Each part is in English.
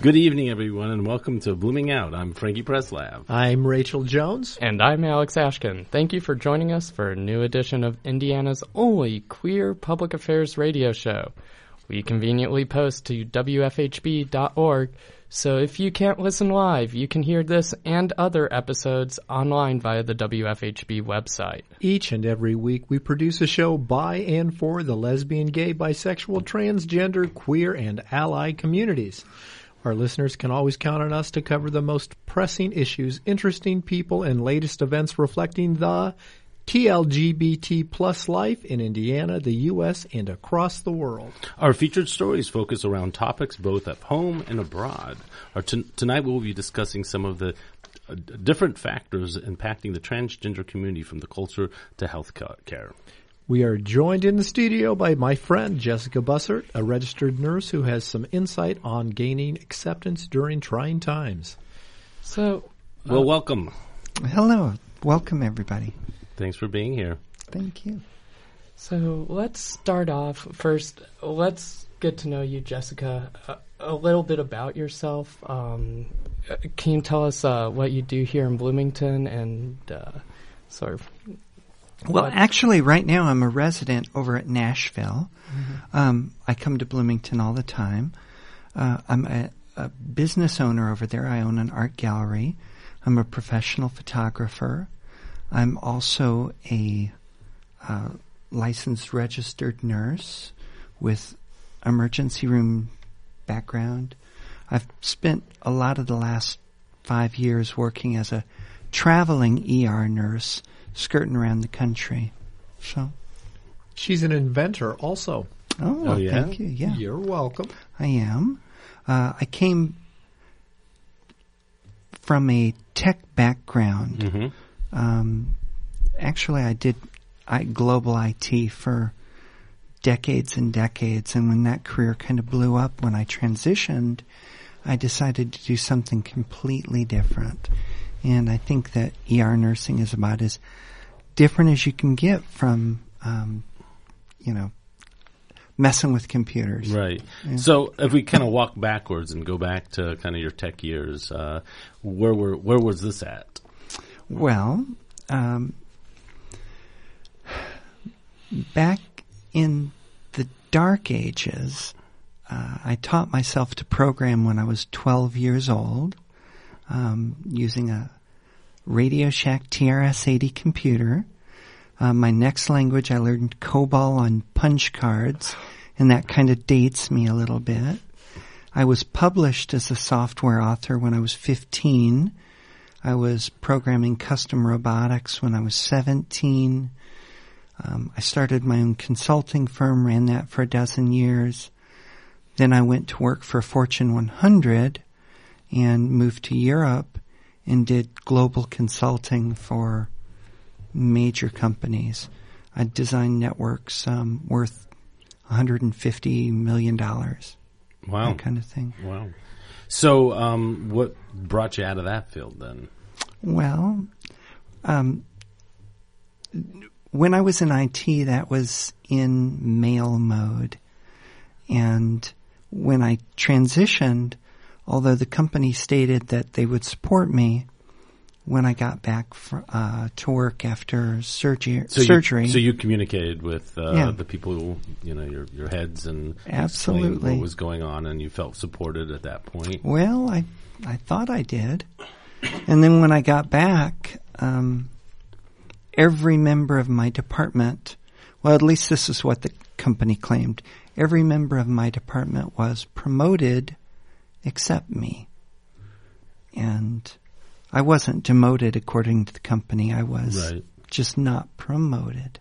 Good evening, everyone, and welcome to Blooming Out. I'm Frankie Presslaff. I'm Rachael Jones. And I'm Alex Ashkin. Thank you for joining us for a new edition of Indiana's only queer public affairs radio show. We conveniently post to WFHB.org, so if you can't listen live, you can hear this and other episodes online via the WFHB website. Each and every week, we produce a show by and for the lesbian, gay, bisexual, transgender, queer, and ally communities. Our listeners can always count on us to cover the most pressing issues, interesting people, and latest events reflecting the TLGBT plus life in Indiana, the U.S., and across the world. Our featured stories focus around topics both at home and abroad. T- tonight we'll be discussing some of the uh, different factors impacting the transgender community from the culture to health care. We are joined in the studio by my friend Jessica Bussert, a registered nurse who has some insight on gaining acceptance during trying times. So, uh, well, welcome. Hello, welcome everybody. Thanks for being here. Thank you. So let's start off first. Let's get to know you, Jessica. A, a little bit about yourself. Um, can you tell us uh, what you do here in Bloomington and uh, sort of well, what? actually, right now I'm a resident over at Nashville. Mm-hmm. Um, I come to Bloomington all the time. Uh, I'm a, a, business owner over there. I own an art gallery. I'm a professional photographer. I'm also a uh, licensed registered nurse with emergency room background. I've spent a lot of the last five years working as a traveling ER nurse skirting around the country. So she's an inventor also. Oh, oh yeah? thank you. Yeah, you're welcome. I am. Uh, I came from a tech background. Mm-hmm. Um, actually, I did I, global IT for decades and decades, and when that career kind of blew up, when I transitioned, I decided to do something completely different. And I think that ER nursing is about as different as you can get from, um, you know, messing with computers. Right. Yeah. So if we kind of walk backwards and go back to kind of your tech years, uh, where were where was this at? Well, um, back in the dark ages, uh, I taught myself to program when I was 12 years old, um, using a Radio Shack TRS-80 computer. Uh, my next language, I learned COBOL on punch cards, and that kind of dates me a little bit. I was published as a software author when I was 15. I was programming custom robotics when I was 17. Um, I started my own consulting firm, ran that for a dozen years. Then I went to work for Fortune 100 and moved to Europe and did global consulting for major companies. I designed networks um, worth 150 million dollars. Wow, that kind of thing. Wow. So, um, what brought you out of that field then? Well, um, when I was in IT, that was in male mode, and when I transitioned, although the company stated that they would support me when I got back for, uh, to work after surgery. So surgery. You, so you communicated with uh, yeah. the people, you know, your your heads, and absolutely what was going on, and you felt supported at that point. Well, I I thought I did, and then when I got back, um, every member of my department, well, at least this is what the company claimed, every member of my department was promoted accept me. And I wasn't demoted according to the company. I was right. just not promoted.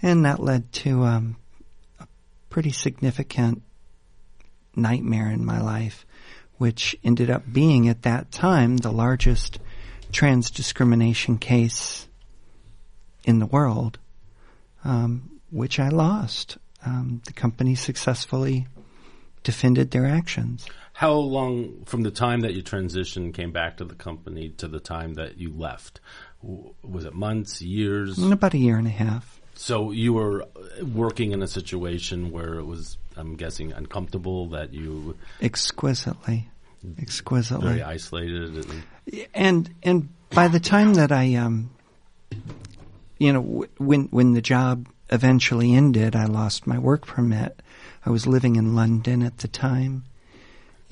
And that led to um, a pretty significant nightmare in my life, which ended up being at that time the largest trans discrimination case in the world, um, which I lost. Um, the company successfully defended their actions. How long from the time that you transitioned, came back to the company, to the time that you left? Was it months, years? In about a year and a half. So you were working in a situation where it was, I'm guessing, uncomfortable. That you Exquisitely. Exquisitely. very isolated. And, and and by the time that I um you know w- when when the job eventually ended I lost my work permit I was living in London at the time.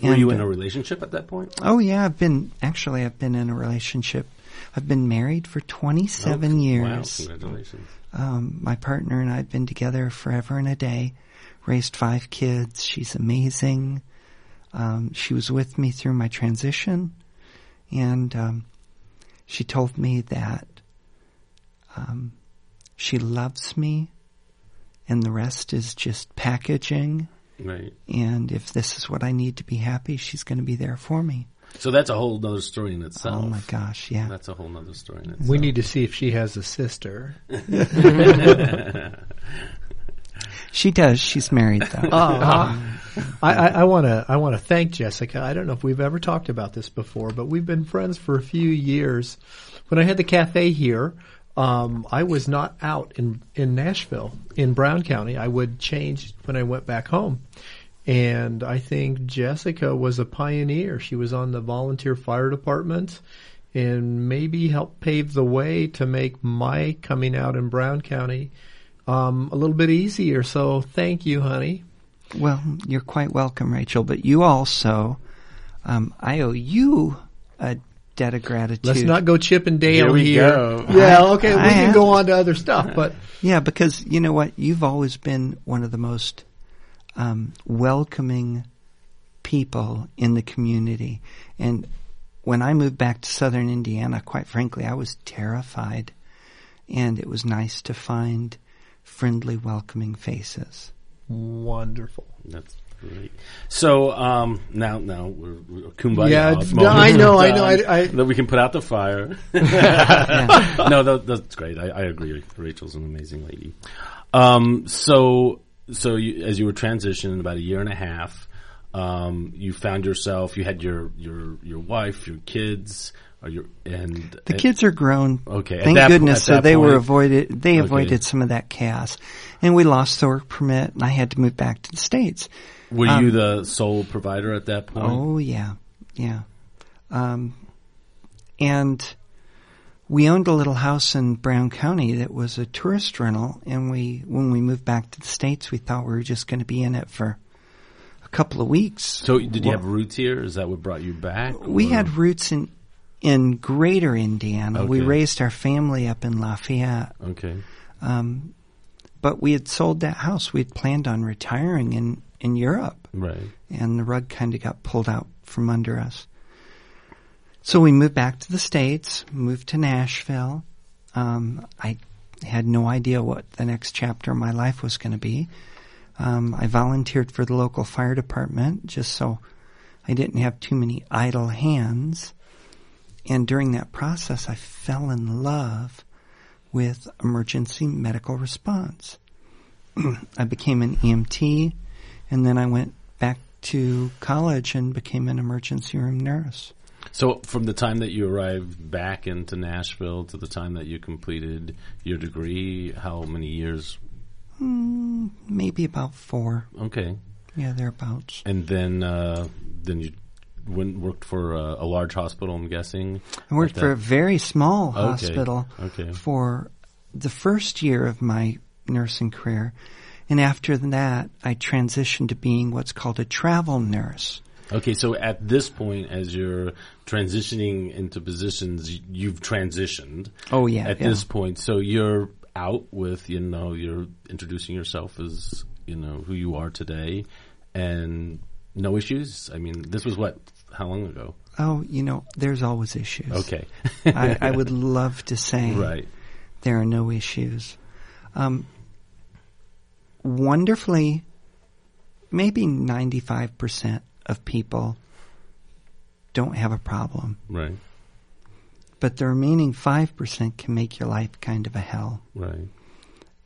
Were you in uh, a relationship at that point? Oh yeah I've been actually I've been in a relationship. I've been married for 27 Oh, years. Wow, congratulations. um my partner and I have been together forever and a day. Raised five kids. She's amazing. Um she was with me through my transition. And um, she told me that um, she loves me, and the rest is just packaging. Right. And if this is what I need to be happy, she's going to be there for me. So that's a whole other story in itself. Oh my gosh, yeah. That's a whole other story in itself. We need to see if she has a sister. She does. She's married though. Uh, I want to I want to thank Jessica. I don't know if we've ever talked about this before, but we've been friends for a few years. When I had the cafe here, um, I was not out in in Nashville in Brown County. I would change when I went back home. And I think Jessica was a pioneer. She was on the volunteer fire department and maybe helped pave the way to make my coming out in Brown County um, a little bit easier. So thank you, honey. Well, you're quite welcome, Rachael. But you also, um, I owe you a debt of gratitude. Let's not go Chip and Dale Here we here. go. Yeah, okay, we I can am. go on to other stuff, but Yeah, because you know what? You've always been one of the most um, welcoming people in the community. And when I moved back to southern Indiana, quite frankly, I was terrified. And it was nice to find friendly, welcoming faces. wonderful. That's great. So um, now, now we're, we're kumbaya. Yeah. I know, I know, I- I- that we can put out the fire. no, that, that's great. I, I agree. Rachael's an amazing lady. Um, so, so you, as you were transitioning about a year and a half, um, you found yourself. You had your your your wife, your kids, or your and The kids are grown. Okay, Thank that po- goodness. So they were avoided. They Okay. avoided some of that chaos, and we lost the work permit, and I had to move back to the states. Were um, you the sole provider at that point? Oh yeah, yeah. Um, and we owned a little house in Brown County that was a tourist rental, and we when we moved back to the states, we thought we were just going to be in it for a couple of weeks. So did you have roots here? Is that what brought you back? We or- had roots in in Greater Indiana. We raised our family up in Lafayette. okay. Um, but we had sold that house. We had planned on retiring in, in Europe, Right. and the rug kind of got pulled out from under us. So we moved back to the States, moved to Nashville. Um, I had no idea what the next chapter of my life was going to be. Um, I volunteered for the local fire department just so I didn't have too many idle hands. And during that process, I fell in love with emergency medical response. I became an EMT, and then I went back to college and became an emergency room nurse. So from the time that you arrived back into Nashville to the time that you completed your degree, how many years? Mm, maybe about four. Okay. Yeah, thereabouts. And then uh, then you went worked for a, a large hospital. I'm guessing. I worked for a very small Okay. hospital Okay. for the first year of my nursing career. And after that, I transitioned to being what's called a travel nurse. Okay, so at this point, as you're transitioning into positions, you've transitioned. Oh, yeah, At yeah. this point, so you're out with, you know, you're introducing yourself as, you know, who you are today, and no issues. I mean, this was what? How long ago? Oh, you know, there's always issues. Okay. I, I would love to say right. there are no issues. Um, wonderfully, maybe 95% of people don't have a problem. Right. but the remaining 5% can make your life kind of a hell. Right.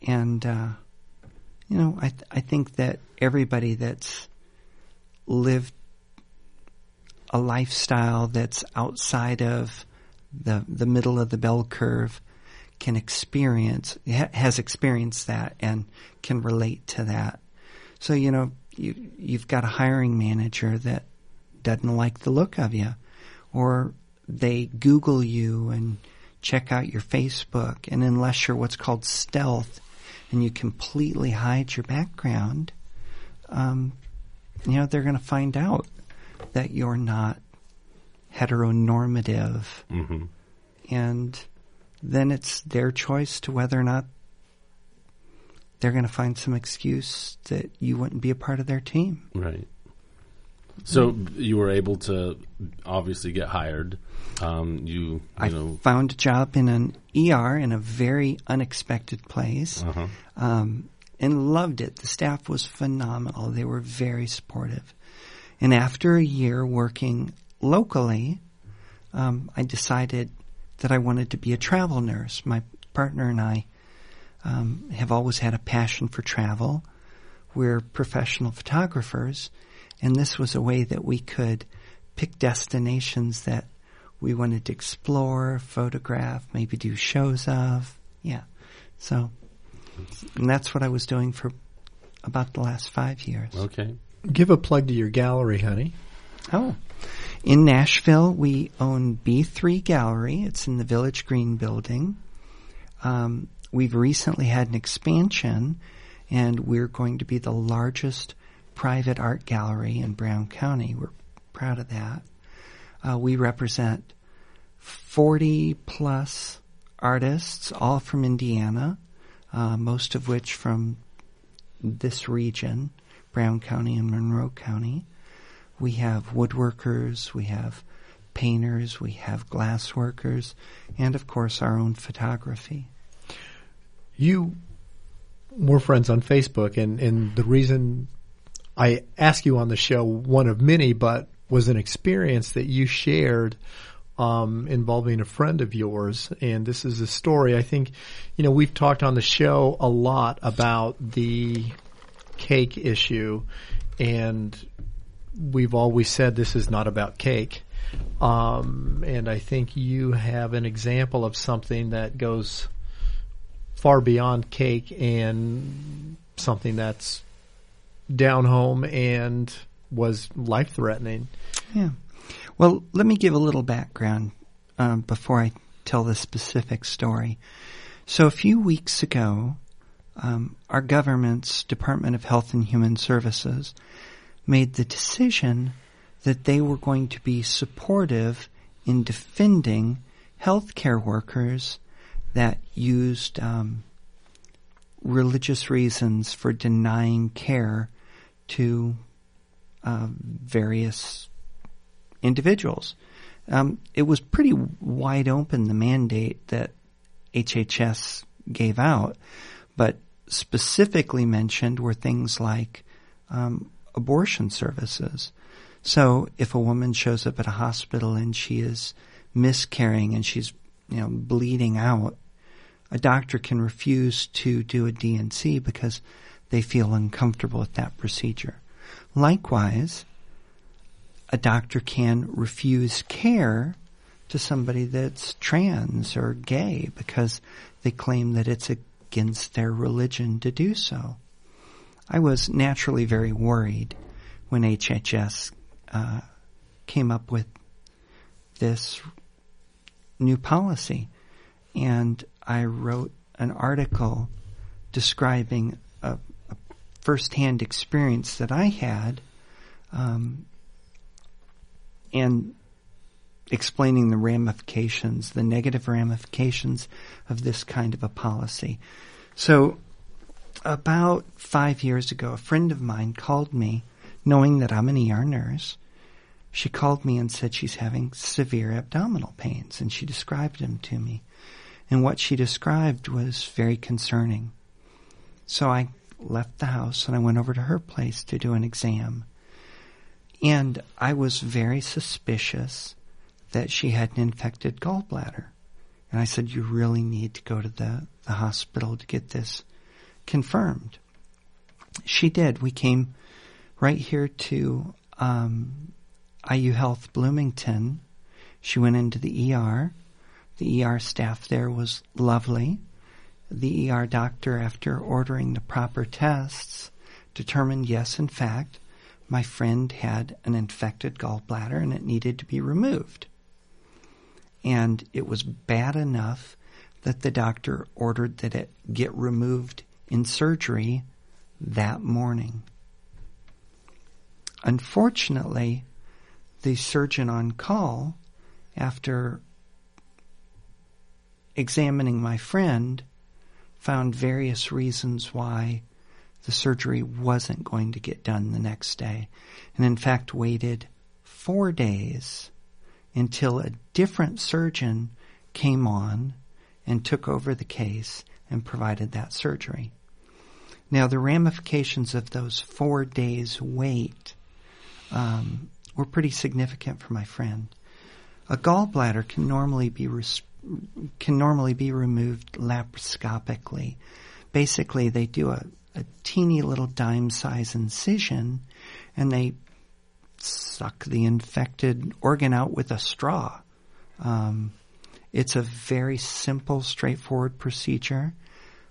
And, uh, you know, I, th- I think that everybody that's lived a lifestyle that's outside of the, the middle of the bell curve can experience, ha- has experienced that and can relate to that. So, you know, you, you've got a hiring manager that doesn't like the look of you or they Google you and check out your Facebook, and unless you're what's called stealth and you completely hide your background, um, you know, they're going to find out that you're not heteronormative. Mm-hmm. And then it's their choice to whether or not they're going to find some excuse that you wouldn't be a part of their team. Right. So you were able to obviously get hired. Um, you, you I know, found a job in an ER in a very unexpected place uh-huh. um, and loved it. The staff was phenomenal. They were very supportive. And after a year working locally, um, I decided that I wanted to be a travel nurse. My partner and I um, have always had a passion for travel. We're professional photographers, and this was a way that we could pick destinations that we wanted to explore, photograph, maybe do shows of. Yeah. So, and that's what I was doing for about the last five years. Okay. Give a plug to your gallery, honey. Oh. In Nashville, we own B3 Gallery. It's in the Village Green building. Um, we've recently had an expansion, and we're going to be the largest private art gallery in Brown County. We're proud of that. Uh, we represent 40 plus artists, all from Indiana, uh, most of which from this region, Brown County and Monroe County. We have woodworkers, we have painters, we have glass workers, and of course our own photography. You were friends on Facebook, and, and the reason I asked you on the show, one of many, but was an experience that you shared um, involving a friend of yours. And this is a story. I think, you know, we've talked on the show a lot about the cake issue, and we've always said this is not about cake. Um, and I think you have an example of something that goes far beyond cake and something that's down home and was life threatening. Yeah. Well, let me give a little background um, before I tell the specific story. So, a few weeks ago, um, our government's Department of Health and Human Services made the decision that they were going to be supportive in defending healthcare workers that used um, religious reasons for denying care to uh, various individuals. Um, it was pretty wide open the mandate that HHS gave out, but specifically mentioned were things like um, abortion services. So if a woman shows up at a hospital and she is miscarrying and she's you know bleeding out, a doctor can refuse to do a D&C because they feel uncomfortable with that procedure. Likewise, a doctor can refuse care to somebody that's trans or gay because they claim that it's against their religion to do so. I was naturally very worried when HHS uh, came up with this new policy, and I wrote an article describing a, a firsthand experience that I had, um, and explaining the ramifications, the negative ramifications of this kind of a policy. So, about five years ago, a friend of mine called me, knowing that I'm an ER nurse. She called me and said she's having severe abdominal pains, and she described them to me. And what she described was very concerning. So I left the house and I went over to her place to do an exam. And I was very suspicious that she had an infected gallbladder. And I said, You really need to go to the, the hospital to get this confirmed. She did. We came right here to um, IU Health Bloomington. She went into the ER. The ER staff there was lovely. The ER doctor, after ordering the proper tests, determined yes, in fact, my friend had an infected gallbladder and it needed to be removed. And it was bad enough that the doctor ordered that it get removed in surgery that morning. Unfortunately, the surgeon on call, after examining my friend, found various reasons why the surgery wasn't going to get done the next day, and in fact waited four days until a different surgeon came on and took over the case and provided that surgery. Now, the ramifications of those four days' wait um, were pretty significant for my friend. A gallbladder can normally be res- can normally be removed laparoscopically. Basically, they do a, a teeny little dime size incision and they suck the infected organ out with a straw. Um, it's a very simple, straightforward procedure.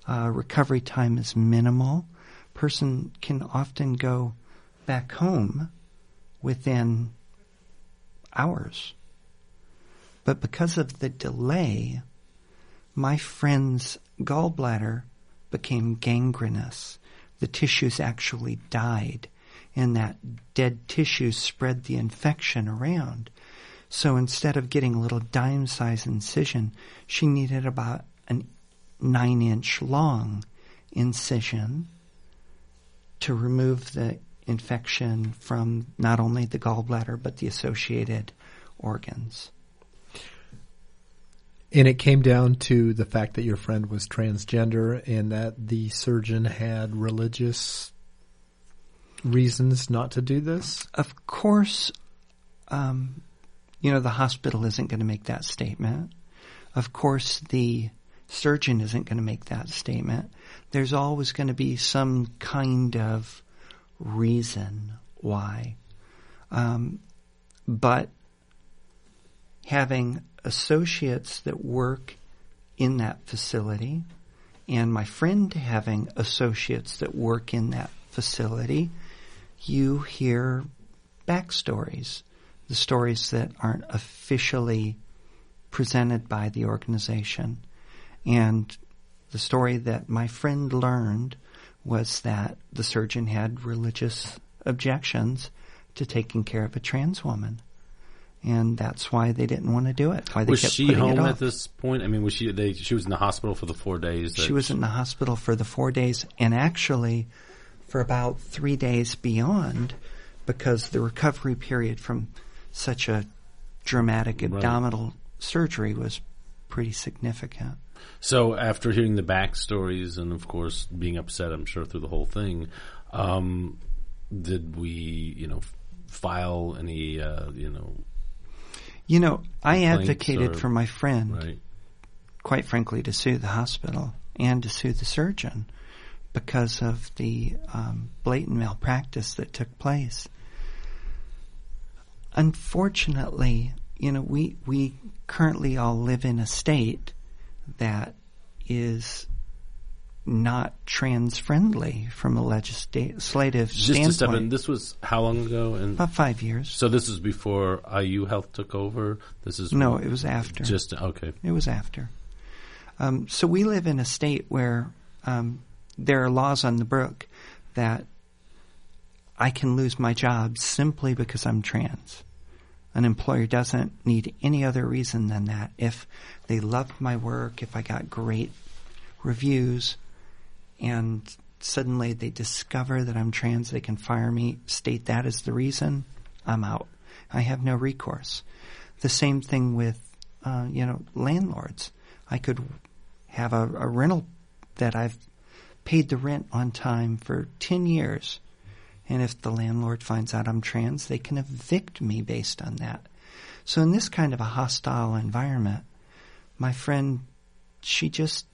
Uh, recovery time is minimal. Person can often go back home within hours. But because of the delay, my friend's gallbladder became gangrenous. The tissues actually died, and that dead tissue spread the infection around. So instead of getting a little dime sized incision, she needed about nine inch long incision to remove the infection from not only the gallbladder but the associated organs. And it came down to the fact that your friend was transgender and that the surgeon had religious reasons not to do this? Of course, um, you know, the hospital isn't going to make that statement. Of course, the surgeon isn't going to make that statement. There's always going to be some kind of reason why. Um, but having associates that work in that facility and my friend having associates that work in that facility, you hear backstories, the stories that aren't officially presented by the organization. And the story that my friend learned was that the surgeon had religious objections to taking care of a trans woman. And that's why they didn't want to do it. Why they was kept she home at this point? I mean, was she? They, she was in the hospital for the four days. She was in the hospital for the four days and actually for about three days beyond because the recovery period from such a dramatic Right. abdominal surgery was pretty significant. So after hearing the backstories and of course being upset, I'm sure through the whole thing, um, did we, you know, file any, uh, you know, You know, I advocated or- for my friend, right? quite frankly, to sue the hospital and to sue the surgeon because of the um, blatant malpractice that took place. Unfortunately, you know, we we currently all live in a state that is not trans friendly from a legislative Just to standpoint. step in, this was how long ago? And About five years. so this is before IU Health took over. This is No, it was after. just okay. It was after. Um, so we live in a state where um, there are laws on the book that I can lose my job simply because I'm trans. An employer doesn't need any other reason than that. If they loved my work, if I got great reviews, and suddenly they discover that I'm trans, they can fire me, state that as the reason, I'm out. I have no recourse. The same thing with, uh, you know, landlords. I could have a, a rental that I've paid the rent on time for 10 years. And if the landlord finds out I'm trans, they can evict me based on that. So in this kind of a hostile environment, my friend, she just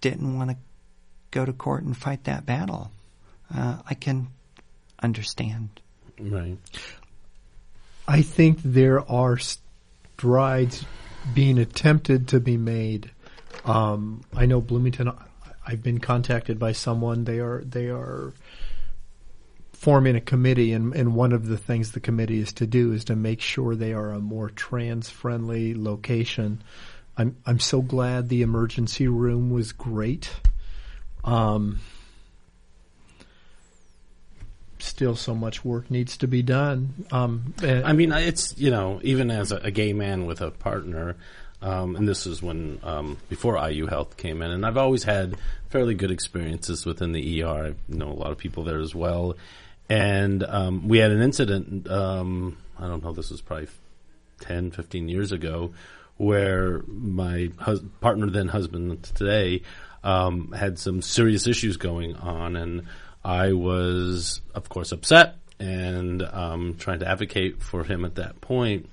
didn't want to go to court and fight that battle. Uh, I can understand. Right. I think there are strides being attempted to be made. Um, I know Bloomington. I've been contacted by someone. They are they are forming a committee, and, and one of the things the committee is to do is to make sure they are a more trans friendly location. I'm I'm so glad the emergency room was great. Um, still, so much work needs to be done. Um, I mean, it's you know, even as a, a gay man with a partner, um, and this is when um, before IU Health came in, and I've always had fairly good experiences within the ER. I know a lot of people there as well, and um, we had an incident. Um, I don't know, this was probably 10, 15 years ago, where my hus- partner, then husband today, um, had some serious issues going on, and I was, of course, upset and um, trying to advocate for him at that point.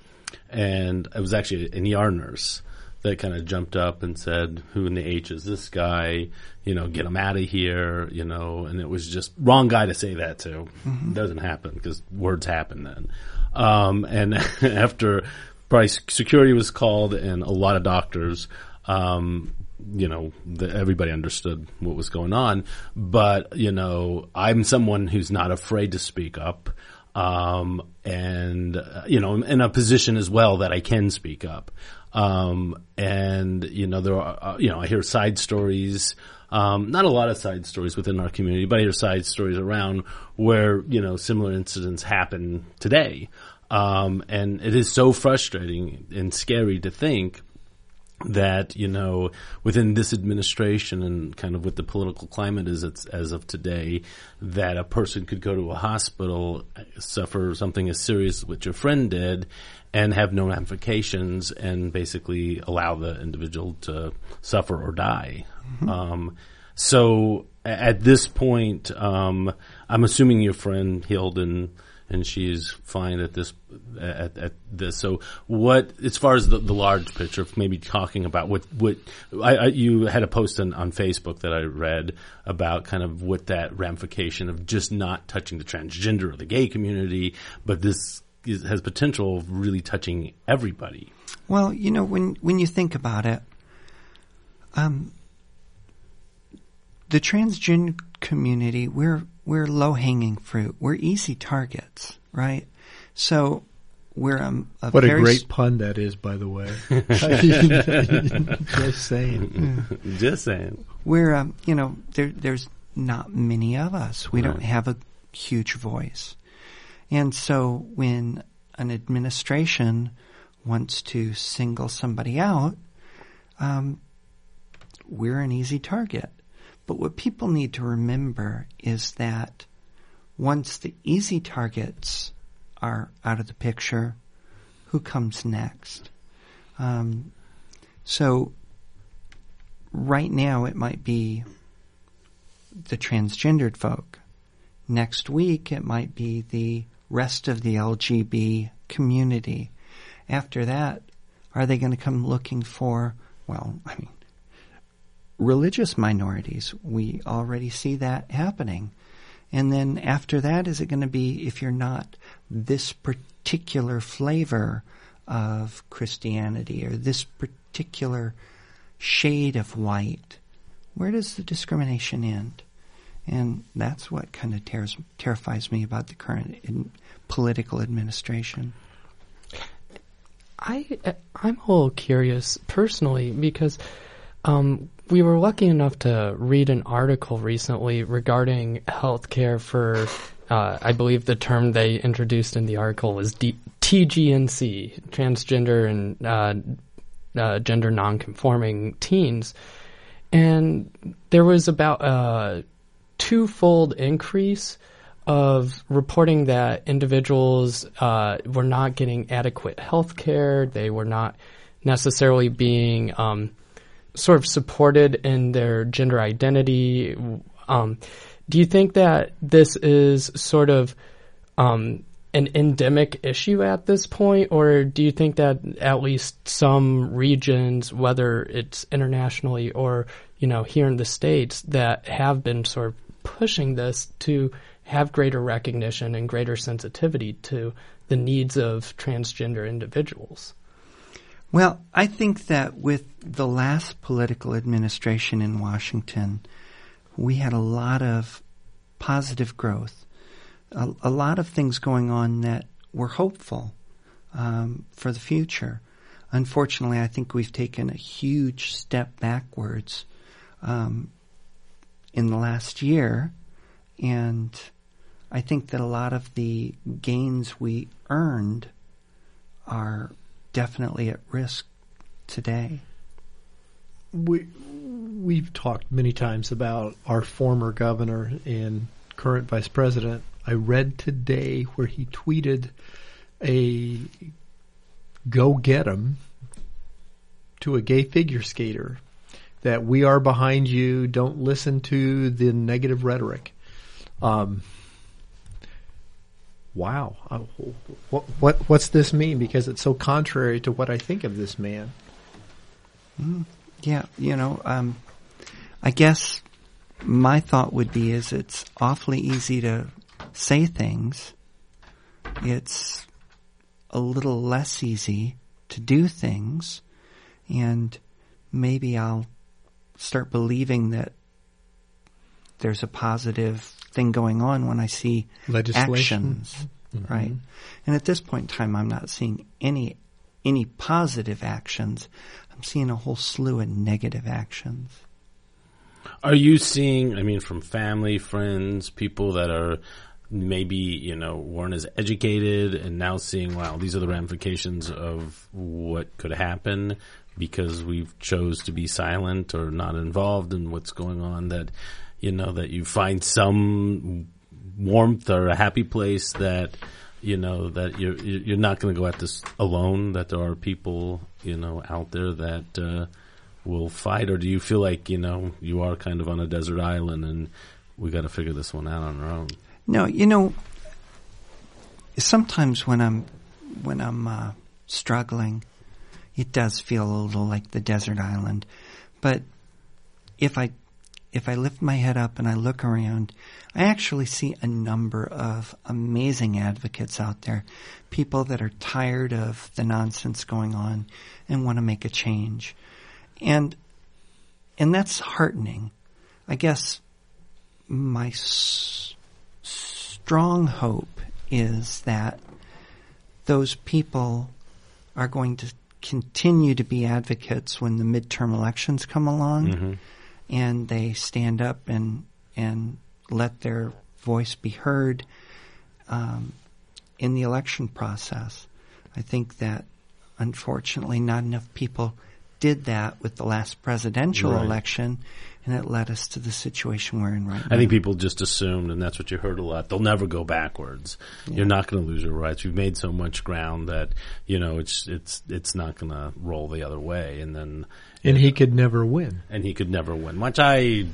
And it was actually an ER nurse that kind of jumped up and said, "Who in the H is this guy? You know, get him out of here." You know, and it was just wrong guy to say that to. It doesn't happen because words happen then. Um, and after probably security was called and a lot of doctors, um, you know, the, everybody understood what was going on. But, you know, I'm someone who's not afraid to speak up. Um, and, uh, you know, in a position as well that I can speak up. Um, and, you know, there are, uh, you know, I hear side stories, um, not a lot of side stories within our community, but I hear side stories around where, you know, similar incidents happen today. Um, and it is so frustrating and scary to think that you know within this administration and kind of what the political climate is as of today that a person could go to a hospital suffer something as serious as what your friend did and have no ramifications and basically allow the individual to suffer or die mm-hmm. um, so at this point um, I'm assuming your friend healed and and she's fine at this at, at this. So, what as far as the, the large picture, maybe talking about what what I, I, you had a post on, on Facebook that I read about kind of what that ramification of just not touching the transgender or the gay community, but this is, has potential of really touching everybody. Well, you know, when when you think about it, um, the transgender community, we're we're low hanging fruit. We're easy targets, right? So we're um, a what a great pun that is, by the way. Just saying. Just saying. We're um, you know there there's not many of us. We right. don't have a huge voice, and so when an administration wants to single somebody out, um, we're an easy target. But what people need to remember is that once the easy targets are out of the picture, who comes next? Um, so right now it might be the transgendered folk. Next week it might be the rest of the LGB community. After that, are they going to come looking for, well, I mean, religious minorities. We already see that happening. And then after that, is it going to be if you're not this particular flavor of Christianity or this particular shade of white? Where does the discrimination end? And that's what kind of terrifies me about the current in, political administration. I I'm a little curious personally because um, we were lucky enough to read an article recently regarding healthcare for, uh, I believe the term they introduced in the article was D- TGNC, transgender and uh, uh, gender nonconforming teens. And there was about a twofold increase of reporting that individuals uh, were not getting adequate health care, they were not necessarily being um, sort of supported in their gender identity. Um, do you think that this is sort of um, an endemic issue at this point, or do you think that at least some regions, whether it's internationally or you know here in the states, that have been sort of pushing this to have greater recognition and greater sensitivity to the needs of transgender individuals? Well, I think that with the last political administration in Washington, we had a lot of positive growth, a, a lot of things going on that were hopeful um, for the future. Unfortunately, I think we've taken a huge step backwards um, in the last year, and I think that a lot of the gains we earned are definitely at risk today. We we've talked many times about our former governor and current vice president. I read today where he tweeted a go get 'em to a gay figure skater that we are behind you. Don't listen to the negative rhetoric. Um, wow, uh, what what what's this mean? Because it's so contrary to what I think of this man. Mm, yeah, you know, um, I guess my thought would be is it's awfully easy to say things. It's a little less easy to do things, and maybe I'll start believing that there's a positive thing going on when I see actions, mm-hmm. right? And at this point in time, I'm not seeing any any positive actions. I'm seeing a whole slew of negative actions. Are you seeing? I mean, from family, friends, people that are maybe you know weren't as educated and now seeing wow these are the ramifications of what could happen because we've chose to be silent or not involved in what's going on that you know that you find some warmth or a happy place that you know that you're you're not going to go at this alone that there are people you know out there that uh, will fight? Or do you feel like you know you are kind of on a desert island and we got to figure this one out on our own? No you know sometimes when i'm when i'm uh, struggling it does feel a little like the desert island. But if I if I lift my head up and I look around, I actually see a number of amazing advocates out there, people that are tired of the nonsense going on and want to make a change. And and that's heartening. I guess my s- strong hope is that those people are going to continue to be advocates when the midterm elections come along mm-hmm. and they stand up and and let their voice be heard um, in the election process. I think that unfortunately not enough people did that with the last presidential right. election and it led us to the situation we're in right now. I think people just assumed, and that's what you heard a lot. They'll never go backwards. Yeah. You're not going to lose your rights. You've made so much ground that you know it's it's it's not going to roll the other way. And then and he could never win. And he could never win, which I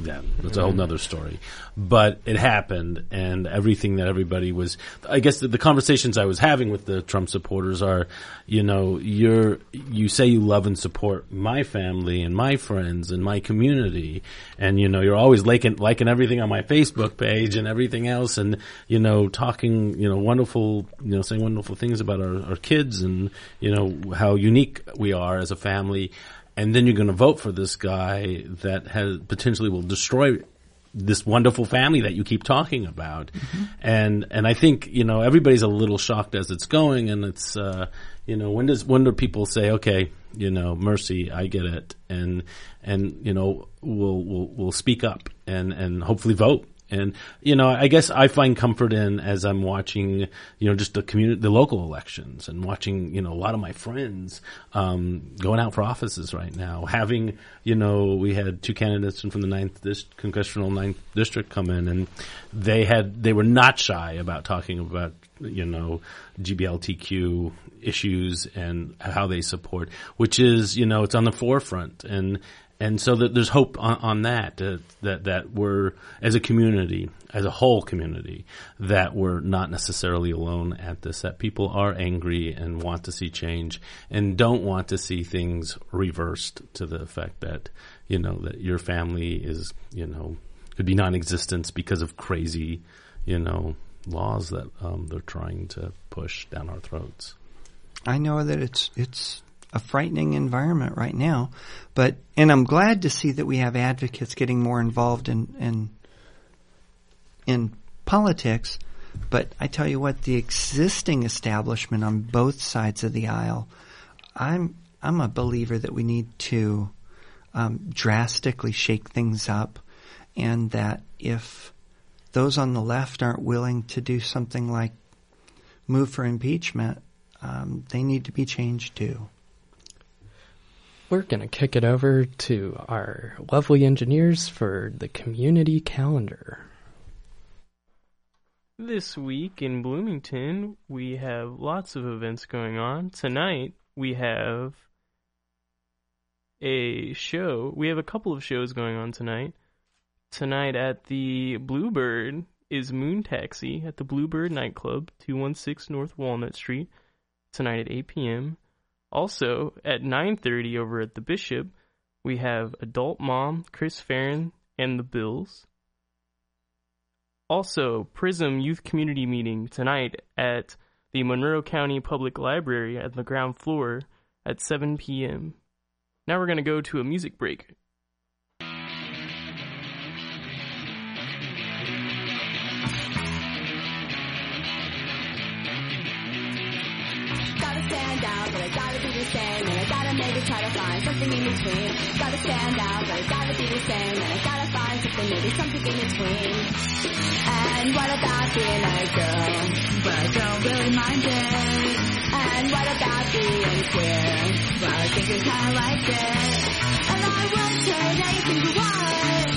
yeah, that's a whole nother story. But it happened, and everything that everybody was. I guess the, the, conversations I was having with the Trump supporters are, you know, you're you say you love and support my family and my friends and my community, and you know you're always liking liking everything on my Facebook page and everything else, and you know talking, you know, wonderful, you know, saying wonderful things about our, our kids and you know how unique we are as a family and then you're going to vote for this guy that has potentially will destroy this wonderful family that you keep talking about. Mm-hmm. And and I think you know everybody's a little shocked as it's going, and it's uh, you know when does when do people say okay you know mercy I get it and and you know we'll we'll we'll speak up and and hopefully vote and you know, I guess I find comfort in as I'm watching, you know, just the community, the local elections, and watching, you know, a lot of my friends um, going out for offices right now. Having, you know, we had two candidates from the ninth congressional ninth district come in, and they had they were not shy about talking about, you know, GBLTQ issues and how they support, which is, you know, it's on the forefront and and so that there's hope on, on that, uh, that that we're as a community, as a whole community, that we're not necessarily alone at this. That people are angry and want to see change, and don't want to see things reversed to the effect that you know that your family is you know could be non-existent because of crazy you know laws that um, they're trying to push down our throats. I know that it's it's a frightening environment right now. But and I'm glad to see that we have advocates getting more involved in in in politics. But I tell you what, the existing establishment on both sides of the aisle, I'm I'm a believer that we need to um, drastically shake things up, and that if those on the left aren't willing to do something like move for impeachment, um, they need to be changed too. We're going to kick it over to our lovely engineers for the community calendar. This week in Bloomington, we have lots of events going on. Tonight, we have a show. We have a couple of shows going on tonight. Tonight at the Bluebird is Moon Taxi at the Bluebird Nightclub, 216 North Walnut Street, tonight at 8 p.m. Also, at 9.30 over at the Bishop, we have Adult Mom, Chris Farren, and the Bills. Also, Prism Youth Community Meeting tonight at the Monroe County Public Library at the ground floor at 7 p.m. Now we're going to go to a music break. Same, and I gotta maybe try to find something in between. Gotta stand out, but I gotta be the same, and I gotta find something, maybe something in between. And what about being a girl? But I don't really mind it. And what about being queer? Well, I think you kinda like it. And I won't trade anything what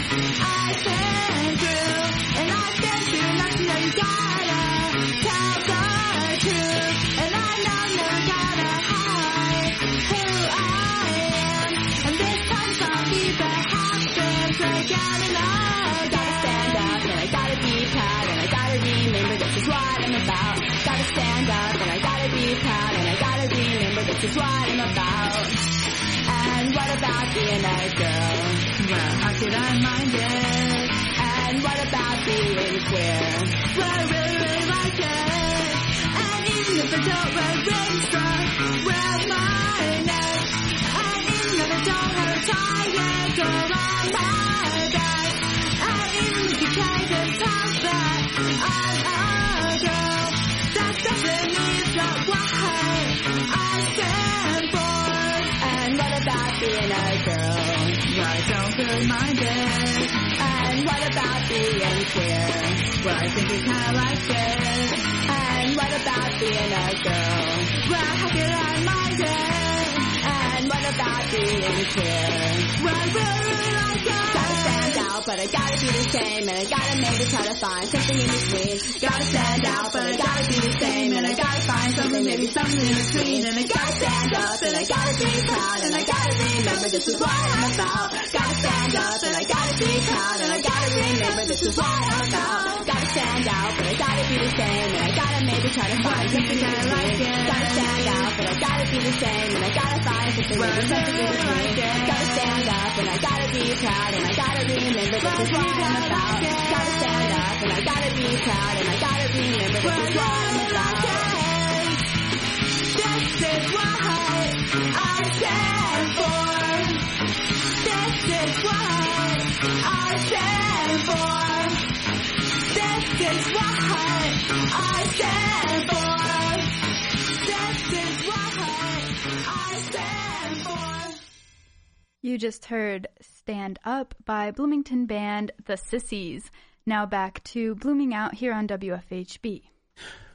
I've been through. And I've this is what I'm about. And what about being a girl? Well, how could I mind it? And what about being queer? Well, I really, really like it. And even if I don't wear rings, I wear my neck. And even if I don't have a tie triangle on my back. And even if you can't get past that, I'm It. And what about being queer? Well, I think you kinda like it. And what about being a girl? Well, how could I mind it? And what about being queer? Well, I really like it. Out, but I gotta be the same. And I gotta maybe try to find something in between. Gotta stand out, but I gotta be the same. And I gotta find something, maybe something in between. And I gotta stand up, and I gotta be proud. And I gotta remember this is what I'm about. Gotta stand up, and I gotta be proud. And I gotta remember this is what I'm about. Gotta stand out, but I gotta be the same. And I gotta maybe try to find something in between. Gotta stand out, but I gotta be the same. And I gotta find something, maybe something in between. Gotta stand up, and I gotta be proud. And I gotta remember this is what I'm about. Gotta stand up, and I gotta be proud. And I gotta remember this is what I'm about. This is what I stand for. This is what I stand for. This is what I stand for. You just heard Stand Up by Bloomington band The Sissies. Now back to Blooming Out here on WFHB.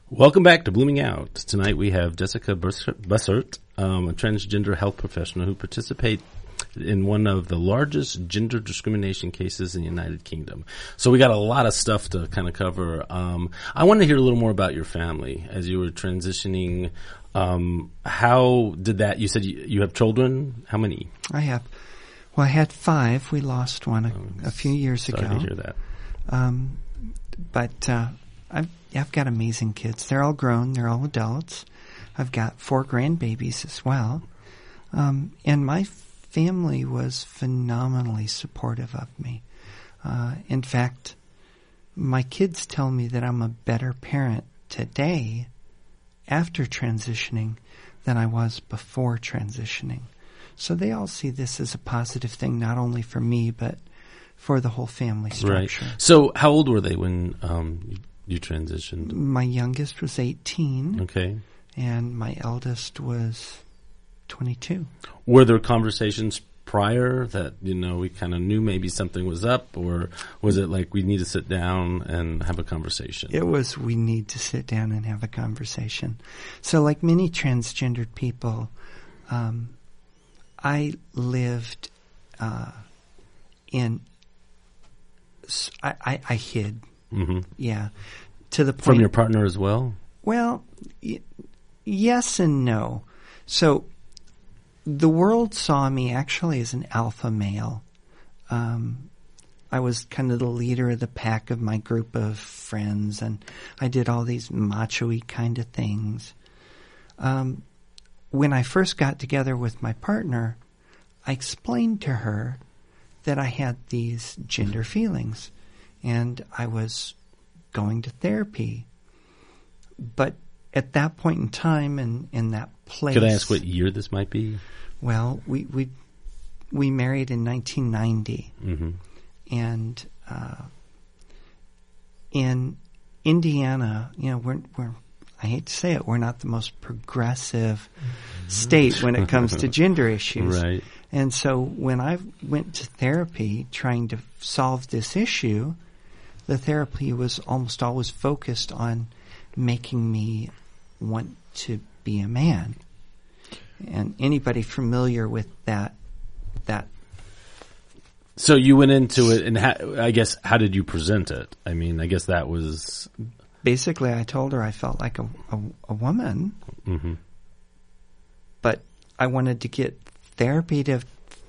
Welcome back to Blooming Out. Tonight we have Jessica Bussert, um, a transgender health professional who participates in one of the largest gender discrimination cases in the United Kingdom. So we got a lot of stuff to kind of cover. Um, I want to hear a little more about your family as you were transitioning. Um, how did that? You said you, you have children. How many? I have Well, I had five. We lost one a, a few years Sorry ago. to hear that. Um, but uh, I've I've got amazing kids. They're all grown. They're all adults. I've got four grandbabies as well, um, and my family was phenomenally supportive of me. Uh, in fact, my kids tell me that I'm a better parent today after transitioning than I was before transitioning. So they all see this as a positive thing, not only for me, but for the whole family structure. Right. So, how old were they when um, you, transitioned? My youngest was 18, Okay. and my eldest was 22. Were there conversations prior that you know we kind of knew maybe something was up, or was it like we need to sit down and have a conversation? It was, we need to sit down and have a conversation. So, like many transgendered people, um, I lived uh, in, I hid, hmm yeah, to the point. From your partner as well. Well, y- yes and no. So the world saw me actually as an alpha male. Um, I was kind of the leader of the pack of my group of friends, and I did all these macho-y kind of things. Um, when I first got together with my partner, I explained to her that I had these gender feelings, and I was going to therapy. But at that point in time and in that place, Could I ask what year this might be? Well, we we we married in 1990, hmm and uh, in Indiana, you know, we're we're I hate to say it, we're not the most progressive mm-hmm. state when it comes to gender issues. Right. And so when I went to therapy trying to solve this issue, the therapy was almost always focused on making me want to be a man. And anybody familiar with that that So you went into it, and ha- I guess how did you present it? I mean, I guess that was. Basically I told her I felt like a a, a woman, hmm but I wanted to get therapy to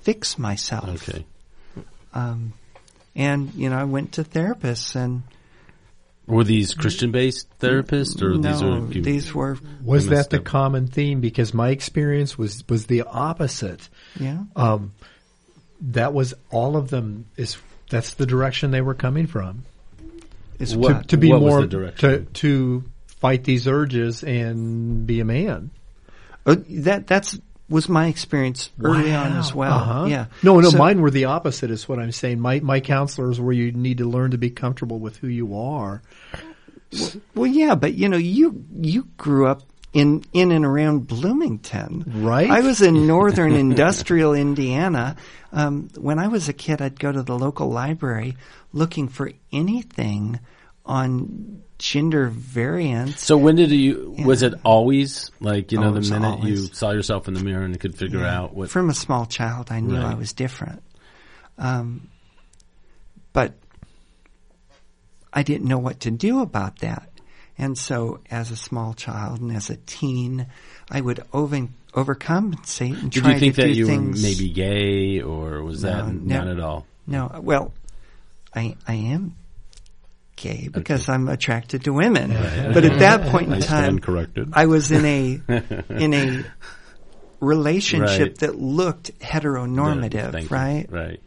fix myself. Okay. Um, and you know, I went to therapists and Were these Christian-based therapists, or no, these are people? these were Was that the up. common theme? Because my experience was was the opposite. yeah. Um, that was all of them. Is that's the direction they were coming from Is What- what to be more the direction? to to fight these urges and be a man. Uh, that that's was my experience early on as well. Uh-huh. Yeah. No, no, So- mine were the opposite. Is what I'm saying. My my counselors were you need to learn to be comfortable with who you are. Well, yeah, but you know, you you grew up in in and around Bloomington, Right. I was in northern industrial Indiana. Um, when I was a kid, I'd go to the local library looking for anything on gender variance. So when did you? Was it always like you know Oh, the minute you saw yourself in the mirror and could figure Yeah. out what? From a small child, I knew Right. I was different. Um, but I didn't know what to do about that. And so, as a small child and as a teen, I would over, overcompensate and did try you think that you things. were maybe gay, or was that No, not at all? No, well, I I am gay because I'm attracted to women. But at that point in I time, corrected. I was in a in a relationship Right. that looked heteronormative, Thank you. right? Right.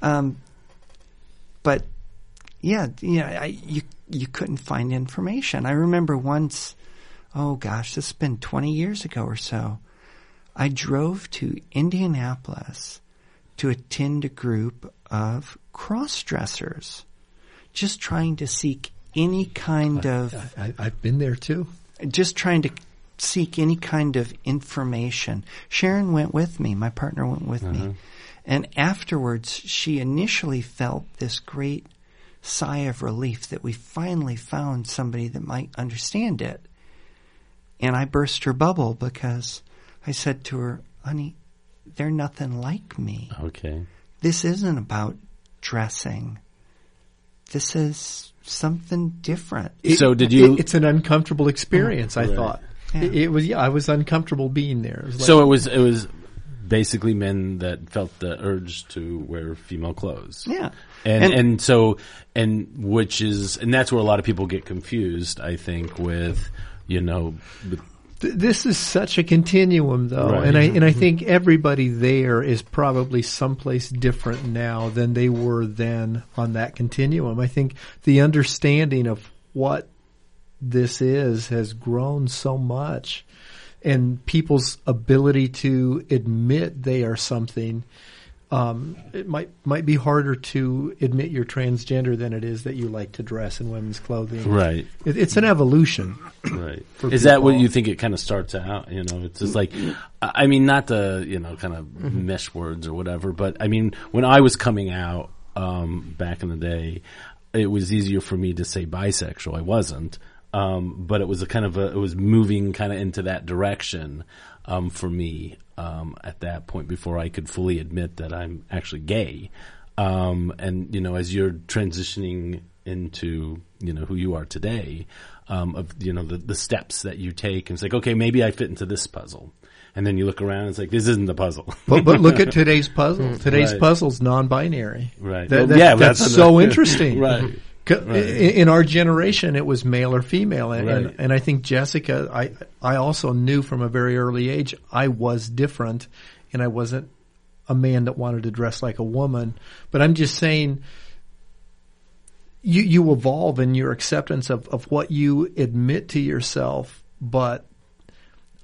Um, but yeah, yeah, I, you you couldn't find information. I remember once, oh gosh, this has been twenty years ago or so. I drove to Indianapolis to attend a group of cross dressers, just trying to seek any kind of I, I've been there too. just trying to seek any kind of information. Sharon went with me, my partner went with me. Uh-huh. And afterwards, she initially felt this great sigh of relief that we finally found somebody that might understand it. And I burst her bubble because I said to her, honey, they're nothing like me. Okay. This isn't about dressing. This is something different. So did you- it- it's an uncomfortable experience. I Right. thought Yeah. it, it was. Yeah, I was uncomfortable being there. It was like, So it was it was basically men that felt the urge to wear female clothes. Yeah. And, and And- so and which is and that's where a lot of people get confused. I think with you know with This is such a continuum, though, Right. and I and I mm-hmm. think everybody there is probably someplace different now than they were then on that continuum. I think the understanding of what this is has grown so much, and people's ability to admit they are something. Um, it might might be harder to admit you're transgender than it is that you like to dress in women's clothing. right. It, it's an evolution. Right. Is that what you think it kind of starts out? You know, it's just like, I mean, not the, you know, kind of mesh words or whatever, but I mean, when I was coming out, um, back in the day, it was easier for me to say bisexual. I wasn't. Um, but it was a kind of a, it was moving kind of into that direction, um, for me, um, at that point before I could fully admit that I'm actually gay. Um, and you know, as you're transitioning into you know who you are today, um, of you know the, the steps that you take, and it's like, okay, maybe I fit into this puzzle, and then you look around, and it's like this isn't the puzzle. But but look at today's puzzle. Today's Right. puzzle's non-binary. Right. That, that- yeah, that's, that's so interesting. Right. Right. In, in our generation, it was male or female, and, Right. and and I think Jessica, I I also knew from a very early age I was different, and I wasn't a man that wanted to dress like a woman. But I'm just saying. You, you evolve in your acceptance of, of what you admit to yourself, but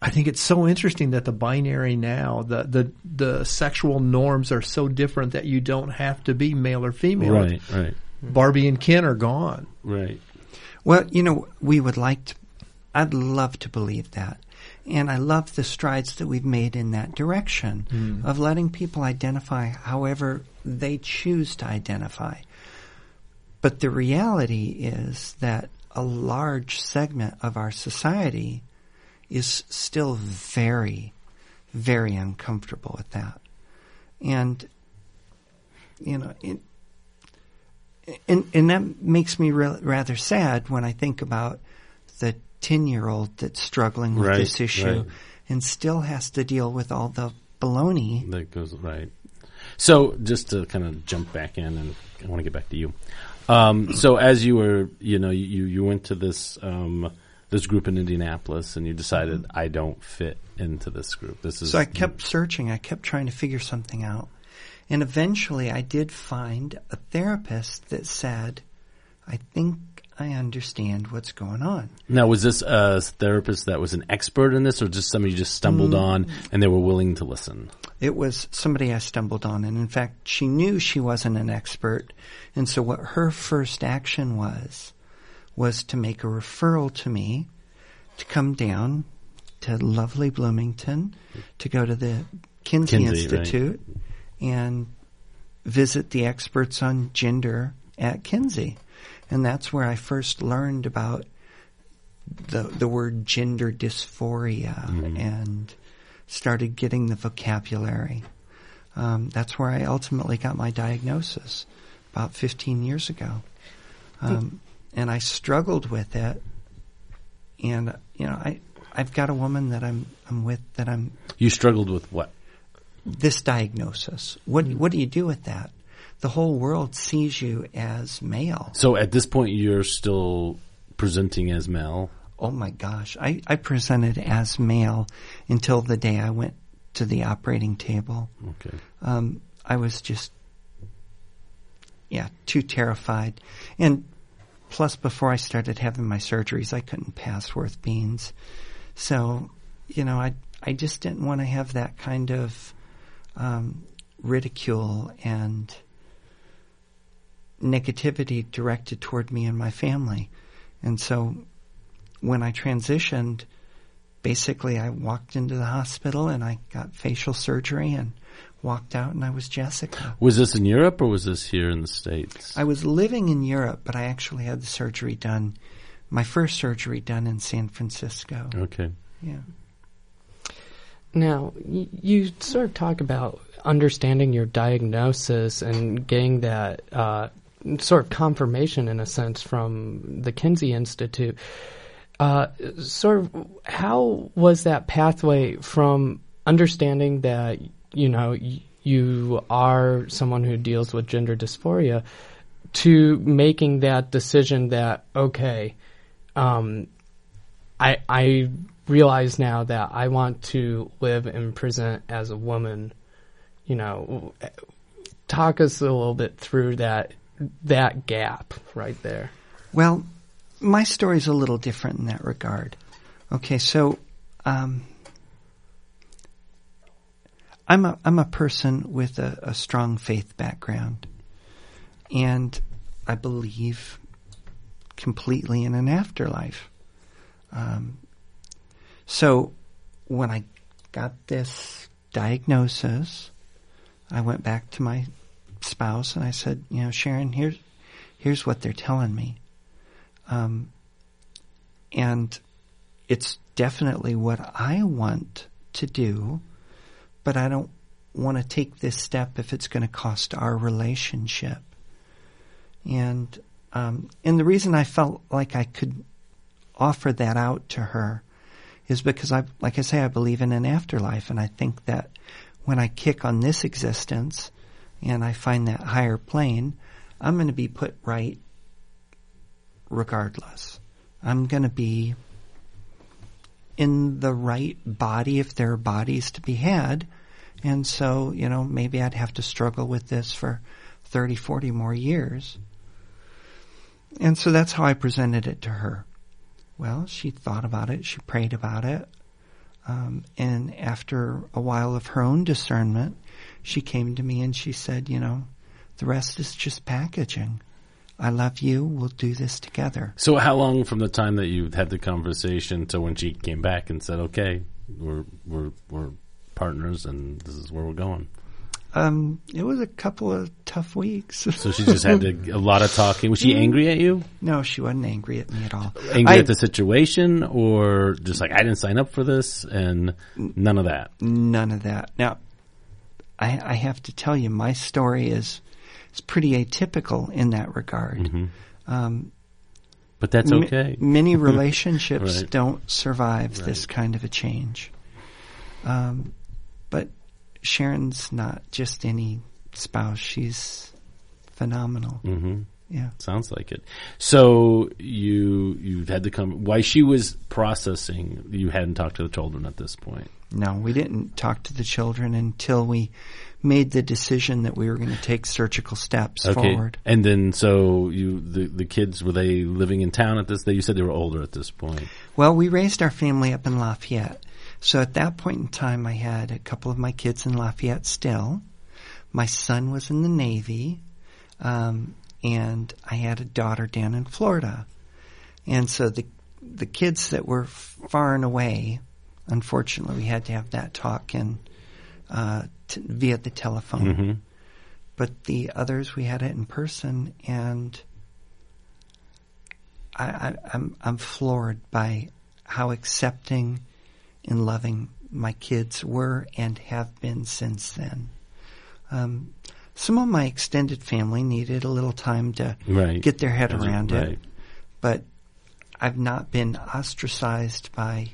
I think it's so interesting that the binary now, the, the the sexual norms are so different that you don't have to be male or female. right. Right. Mm-hmm. Barbie and Ken are gone. Right. Well, you know, we would like to, I'd love to believe that. And I love the strides that we've made in that direction mm-hmm. of letting people identify however they choose to identify. But the reality is that a large segment of our society is still very, very uncomfortable with that. And, you know, it, and and that makes me re- rather sad when I think about the ten year old that's struggling with Right, this issue right. and still has to deal with all the baloney. That goes right. So just to kind of jump back in, and I want to get back to you. Um, so as you were, you know, you you went to this um, this group in Indianapolis, and you decided I don't fit into this group. This is So I kept searching. I kept trying to figure something out, and eventually I did find a therapist that said, "I think I understand what's going on." now. Was this a therapist that was an expert in this, or just somebody you just stumbled Mm. on and they were willing to listen? It was somebody I stumbled on, and in fact, she knew she wasn't an expert, and so what her first action was was to make a referral to me to come down to lovely Bloomington to go to the Kinsey, Kinsey, right. Institute and visit the experts on gender at Kinsey, and that's where I first learned about the the word gender dysphoria and started getting the vocabulary. Um, that's where I ultimately got my diagnosis about 15 years ago, um, and I struggled with it. And you know, I I've got a woman that I'm I'm with that I'm You struggled with what? This diagnosis. What what do you do with that? The whole world sees you as male. So at this point, you're still presenting as male. Oh my gosh. I, I presented as male until the day I went to the operating table. Okay. Um, I was just, yeah, too terrified. And plus, before I started having my surgeries, I couldn't pass worth beans. So, you know, I, I just didn't want to have that kind of um, ridicule and negativity directed toward me and my family. And so when I transitioned, basically I walked into the hospital and I got facial surgery and walked out and I was Jessica. Was this in Europe or was this here in the States? I was living in Europe, but I actually had the surgery done, my first surgery done in San Francisco. okay. Yeah. Now, you sort of talk about understanding your diagnosis and getting that uh, sort of confirmation, in a sense, from the Kinsey Institute. Uh, sort of, how was that pathway from understanding that you know you are someone who deals with gender dysphoria to making that decision that okay um, I I realize now that I want to live and present as a woman you know talk us a little bit through that that gap right there Well, my story is a little different in that regard. Okay, so um, I'm a I'm a person with a, a strong faith background, and I believe completely in an afterlife. Um, so when I got this diagnosis, I went back to my spouse and I said, you know, Sharon, here's here's what they're telling me. Um, and it's definitely what I want to do, but I don't want to take this step if it's going to cost our relationship. And um, and the reason I felt like I could offer that out to her is because I, like I say, I believe in an afterlife, and I think that when I kick on this existence and I find that higher plane, I'm going to be put right regardless. I'm going to be in the right body if there are bodies to be had. And so, you know, maybe I'd have to struggle with this for 30, 40 more years. And so that's how I presented it to her. Well, she thought about it, she prayed about it. Um, and after a while of her own discernment, she came to me and she said, you know, the rest is just packaging. I love you. We'll do this together. So, how long from the time that you had the conversation to when she came back and said, "Okay, we're we're we're partners, and this is where we're going"? Um, it was a couple of tough weeks. So she just had to, a lot of talking. Was she angry at you? no, she wasn't angry at me at all. Angry I- at the situation, or just like I didn't sign up for this, and none of that. None of that. Now, I, I have to tell you, my story is is pretty atypical in that regard. Um, But that's m- okay. many relationships Right. don't survive this kind of a change. Um, but Sharon's not just any spouse; she's phenomenal. hmm Yeah. Sounds like it. So you you had to come. Why she was processing? You hadn't talked to the children at this point. No, we didn't talk to the children until we made the decision that we were going to take surgical steps forward. And then so you the the kids were they living in town at this? You said they were older at this point. Well, we raised our family up in Lafayette. So at that point in time, I had a couple of my kids in Lafayette still. My son was in the Navy, um, and I had a daughter down in Florida. And so the the kids that were far and away, unfortunately, we had to have that talk and uh, t- via the telephone. hmm But the others, we had it in person, and I, I, I'm I'm floored by how accepting and loving my kids were and have been since then. Um, some of my extended family needed a little time to Right. get their head a- around right. it, but I've not been ostracized by.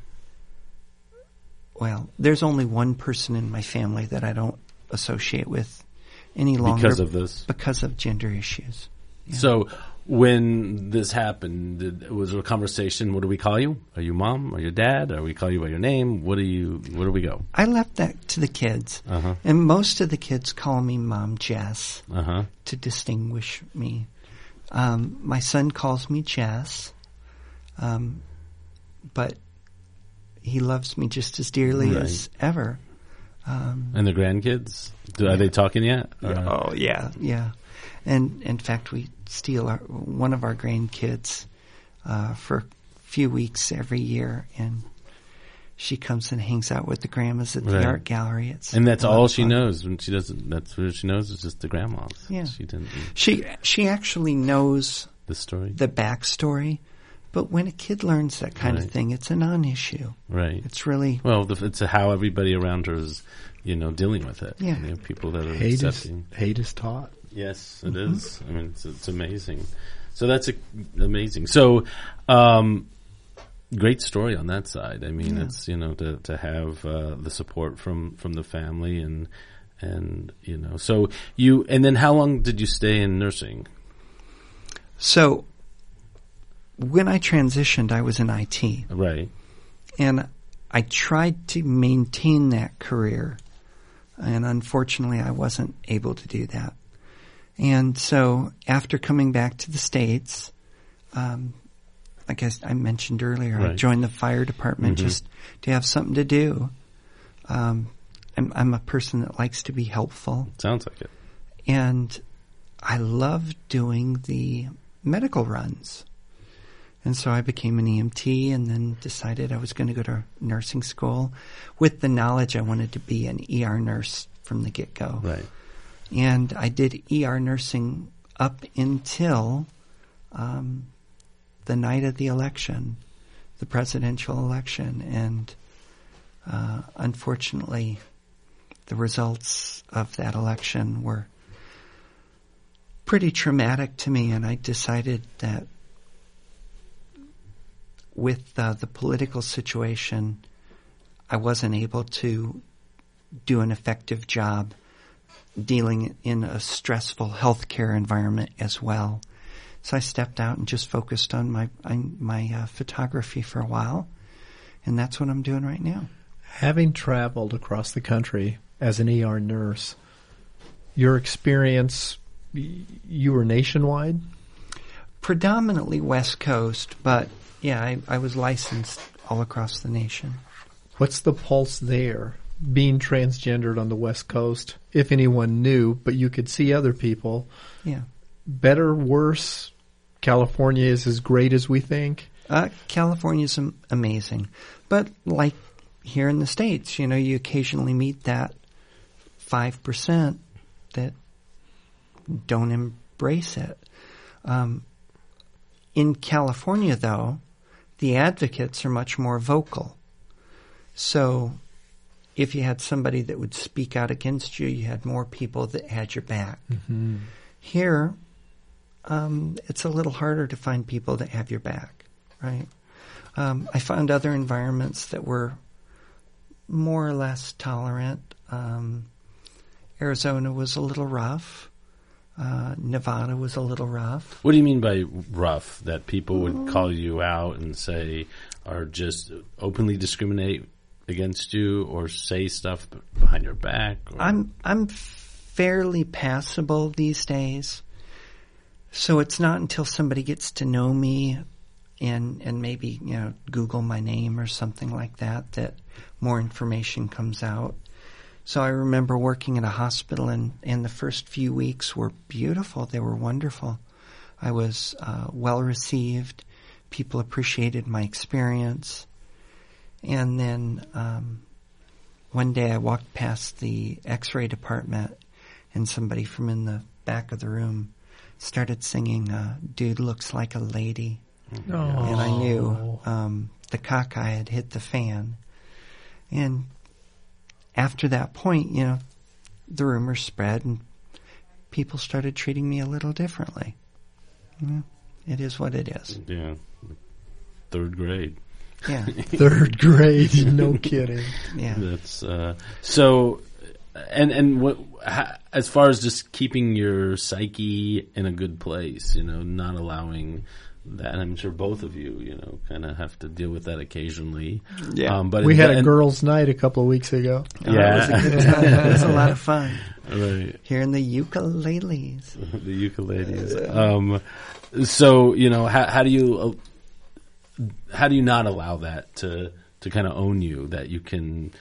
Well, there's only one person in my family that I don't associate with any longer Because of this. because of gender issues. So when this happened, did, was there a conversation? What do we call you? Are you mom? Are you dad? Or we call you by your name? What do you? Where do we go? I left that to the kids, Uh-huh. and most of the kids call me Mom Jess Uh huh. to distinguish me. Um, my son calls me Jess, um, but he loves me just as dearly Right. as ever. Um, And the grandkids? Do, are they talking yet? Or- Oh yeah, yeah. And in fact, we steal our, one of our grandkids uh, for a few weeks every year, and she comes and hangs out with the grandmas at the Right. art gallery. It's And that's all she fun. knows. When she doesn't, that's what she knows is just the grandmas. Yeah. She didn't She she actually knows the story. the backstory, but when a kid learns that kind Right. of thing, it's a non-issue. right. It's really Well, the, it's how everybody around her is, you know, dealing with it. Yeah. You know, people that are Hate is, accepting. hate is taught. Yes, it is. I mean, it's, it's amazing. So that's a, amazing. So, um, great story on that side. I mean, Yeah. it's you know to to have uh, the support from from the family and and you know so you and then how long did you stay in nursing? So when I transitioned, I was in IT, Right. and I tried to maintain that career, and unfortunately, I wasn't able to do that. And so, after coming back to the states, um, like I, I mentioned earlier, I joined the fire department Mhm. just to have something to do. Um, I'm, I'm a person that likes to be helpful. Sounds like it. and I loved doing the medical runs. And so I became an EMT and then decided I was going to go to nursing school with the knowledge I wanted to be an ER nurse from the get go. Right. And I did ER nursing up until um, the night of the election, the presidential election. And uh, unfortunately, the results of that election were pretty traumatic to me, and I decided that with uh, the political situation, I wasn't able to do an effective job dealing in a stressful healthcare environment as well. So I stepped out and just focused on my my uh, photography for a while, and that's what I'm doing right now. Having traveled across the country as an ER nurse, your experience you were nationwide? Predominantly West Coast, but yeah, I, I was licensed all across the nation. What's the pulse there? Being transgendered on the West Coast, if anyone knew, but you could see other people. Yeah. Better, worse? California is as great as we think. Uh, California's am- amazing, but like here in the states, you know, you occasionally meet that five percent that don't embrace it. Um, in California, though, the advocates are much more vocal. So, if you had somebody that would speak out against you, you had more people that had your back. Here, um, it's a little harder to find people that have your back, right? Um, I found other environments that were more or less tolerant. Um, Arizona was a little rough. Uh, Nevada was a little rough. What do you mean by rough? That people would call you out and say, or just openly discriminate against you, or say stuff behind your back? Or? I'm I'm fairly passable these days. So it's not until somebody gets to know me and and maybe, you know, Google my name or something like that that more information comes out. So I remember working at a hospital and, and the first few weeks were beautiful. They were wonderful. I was uh, well received. People appreciated my experience. And then um, one day I walked past the x-ray department and somebody from in the back of the room started singing uh, Dude Looks Like a Lady. And I knew um, the cockeye had hit the fan. And after that point, you know, the rumors spread and people started treating me a little differently. Yeah, it is what it is. yeah, third grade. Yeah, Third grade, no kidding. yeah. That's uh, so. And and what ha, as far as just keeping your psyche in a good place, you know, not allowing that. I'm sure both of you, you know, kind of have to deal with that occasionally. Yeah. um, but We had a girls' night a couple of weeks ago. Yeah, it was a. It was a lot of fun. right. Hearing the ukuleles. the ukuleles. Um, so you know, how, how do you uh, how do you not allow that to to kind of own you? That you can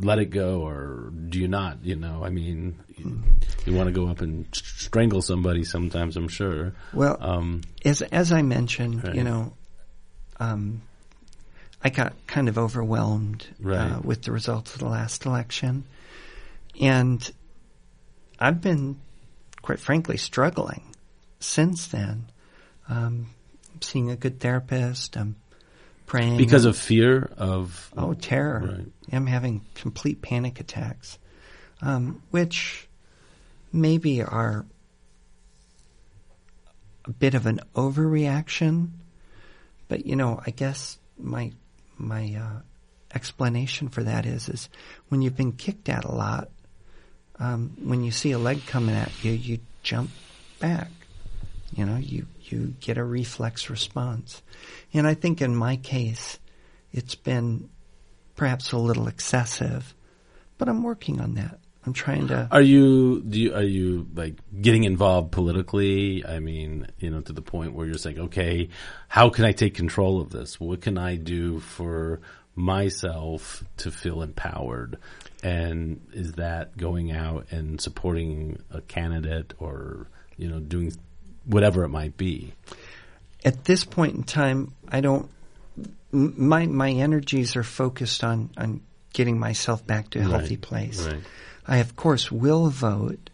let it go, or do you not? You know, I mean, you, you want to go up and strangle somebody sometimes. I'm sure. Well, Um, as as I mentioned, Right. you know, um, I got kind of overwhelmed uh, with the results of the last election, and I've been, quite frankly, struggling since then. Um, seeing a good therapist. I'm praying because of fear of oh terror. Right. I'm having complete panic attacks, um, which maybe are a bit of an overreaction. But you know, I guess my my uh, explanation for that is is when you've been kicked at a lot, um, when you see a leg coming at you, you jump back. You know, you you get a reflex response, and I think in my case, it's been perhaps a little excessive, but I'm working on that. I'm trying to. Are you do you, are you like getting involved politically? I mean, you know, to the point where you're saying, okay, how can I take control of this? What can I do for myself to feel empowered? And is that going out and supporting a candidate or you know doing whatever it might be? At this point in time, I don't. My my energies are focused on on getting myself back to a healthy Right, place. right. I of course will vote,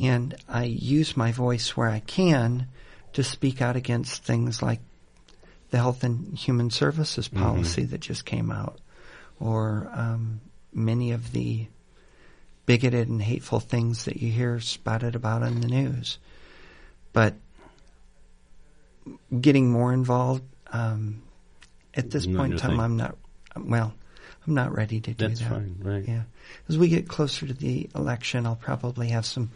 and I use my voice where I can to speak out against things like the Health and Human Services Mm-hmm. policy that just came out, or um, many of the bigoted and hateful things that you hear spouted about in the news. But getting more involved um, at this Not point in time, thing. I'm not. Well, I'm not ready to do That's that. fine, right? Yeah. As we get closer to the election, I'll probably have some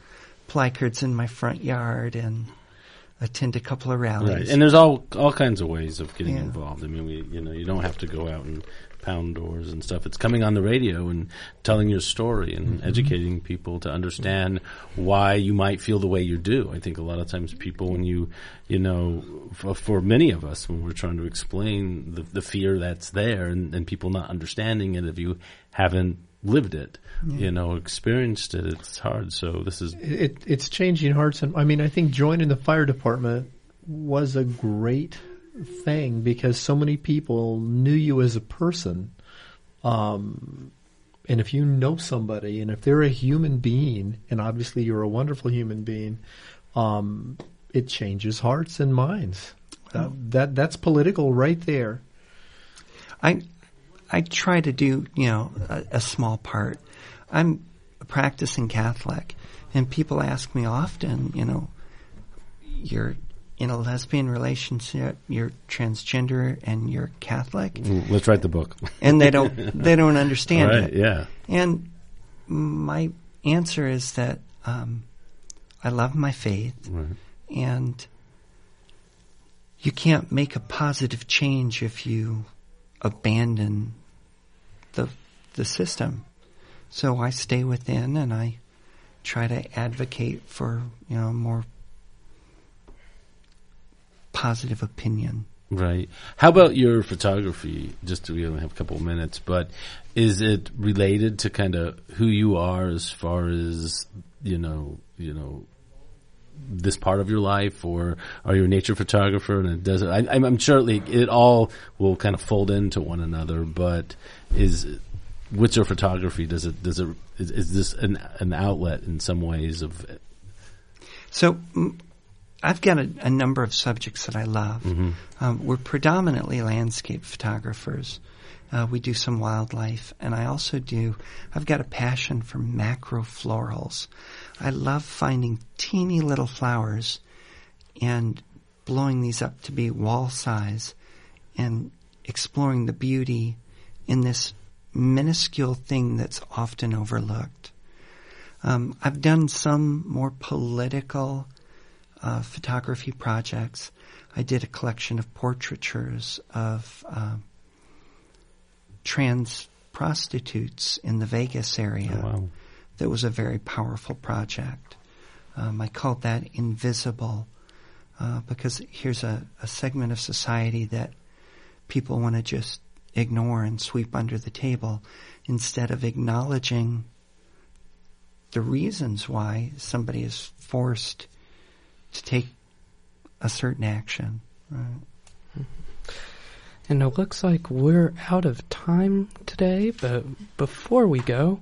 placards in my front yard and attend a couple of rallies. Right, and there's all all kinds of ways of getting Yeah. involved. I mean, we you know you don't have to go out and pound doors and stuff. It's coming on the radio and telling your story and Mm-hmm. educating people to understand why you might feel the way you do. I think a lot of times people, when you you know, for, for many of us, when we're trying to explain the, the fear that's there and, and people not understanding it, if you haven't lived it, you know, experienced it, it's hard. So this is It, it's changing hearts, and I mean, I think joining the fire department was a great thing because so many people knew you as a person. Um, and if you know somebody, and if they're a human being, and obviously you're a wonderful human being, um, it changes hearts and minds. Uh, that that's political right there. I I try to do you know a, a small part. I'm a practicing Catholic, and people ask me often, you know, you're in a lesbian relationship, you're transgender, and you're Catholic, let's write the book. and they don't they don't understand right? it. Yeah. And my answer is that um, I love my faith, Right. and you can't make a positive change if you abandon the the system. So I stay within, and I try to advocate for you know more positive opinion. Right. How about your photography? Just to, we only have a couple of minutes, but is it related to kind of who you are as far as you know, you know, this part of your life, or are you a nature photographer and it does it? I, I'm I'm sure it, it all will kind of fold into one another, but is what's your photography? Does it does it is, is this an an outlet in some ways of So I've got a, a number of subjects that I love. Um, we're predominantly landscape photographers. Uh, we do some wildlife, and I also do. I've got a passion for macro florals. I love finding teeny little flowers and blowing these up to be wall size and exploring the beauty in this minuscule thing that's often overlooked. Um, I've done some more political uh, photography projects. I did a collection of portraitures of um trans prostitutes in the Vegas area. Oh, wow. That was a very powerful project. Um, I called that invisible uh, because here's a, a segment of society that people want to just ignore and sweep under the table instead of acknowledging the reasons why somebody is forced to take a certain action. Right. Mm-hmm. And it looks like we're out of time today, but before we go,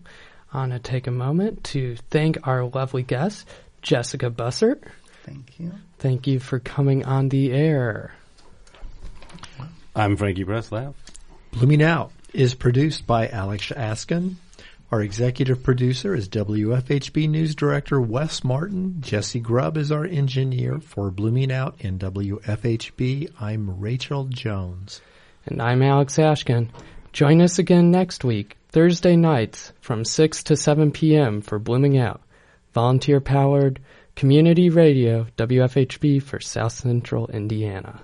I want to take a moment to thank our lovely guest, Jessica Bussert. Thank you. Thank you for coming on the air. I'm Frankie Presslaff. Blooming Out is produced by Alex Ashkin. Our executive producer is WFHB News Director Wes Martin. Jessie Grubb is our engineer for Blooming Out and WFHB. I'm Rachael Jones. And I'm Alex Ashkin. Join us again next week, Thursday nights from 6 to 7 p.m. for Blooming Out. Volunteer powered community radio, WFHB for South Central Indiana.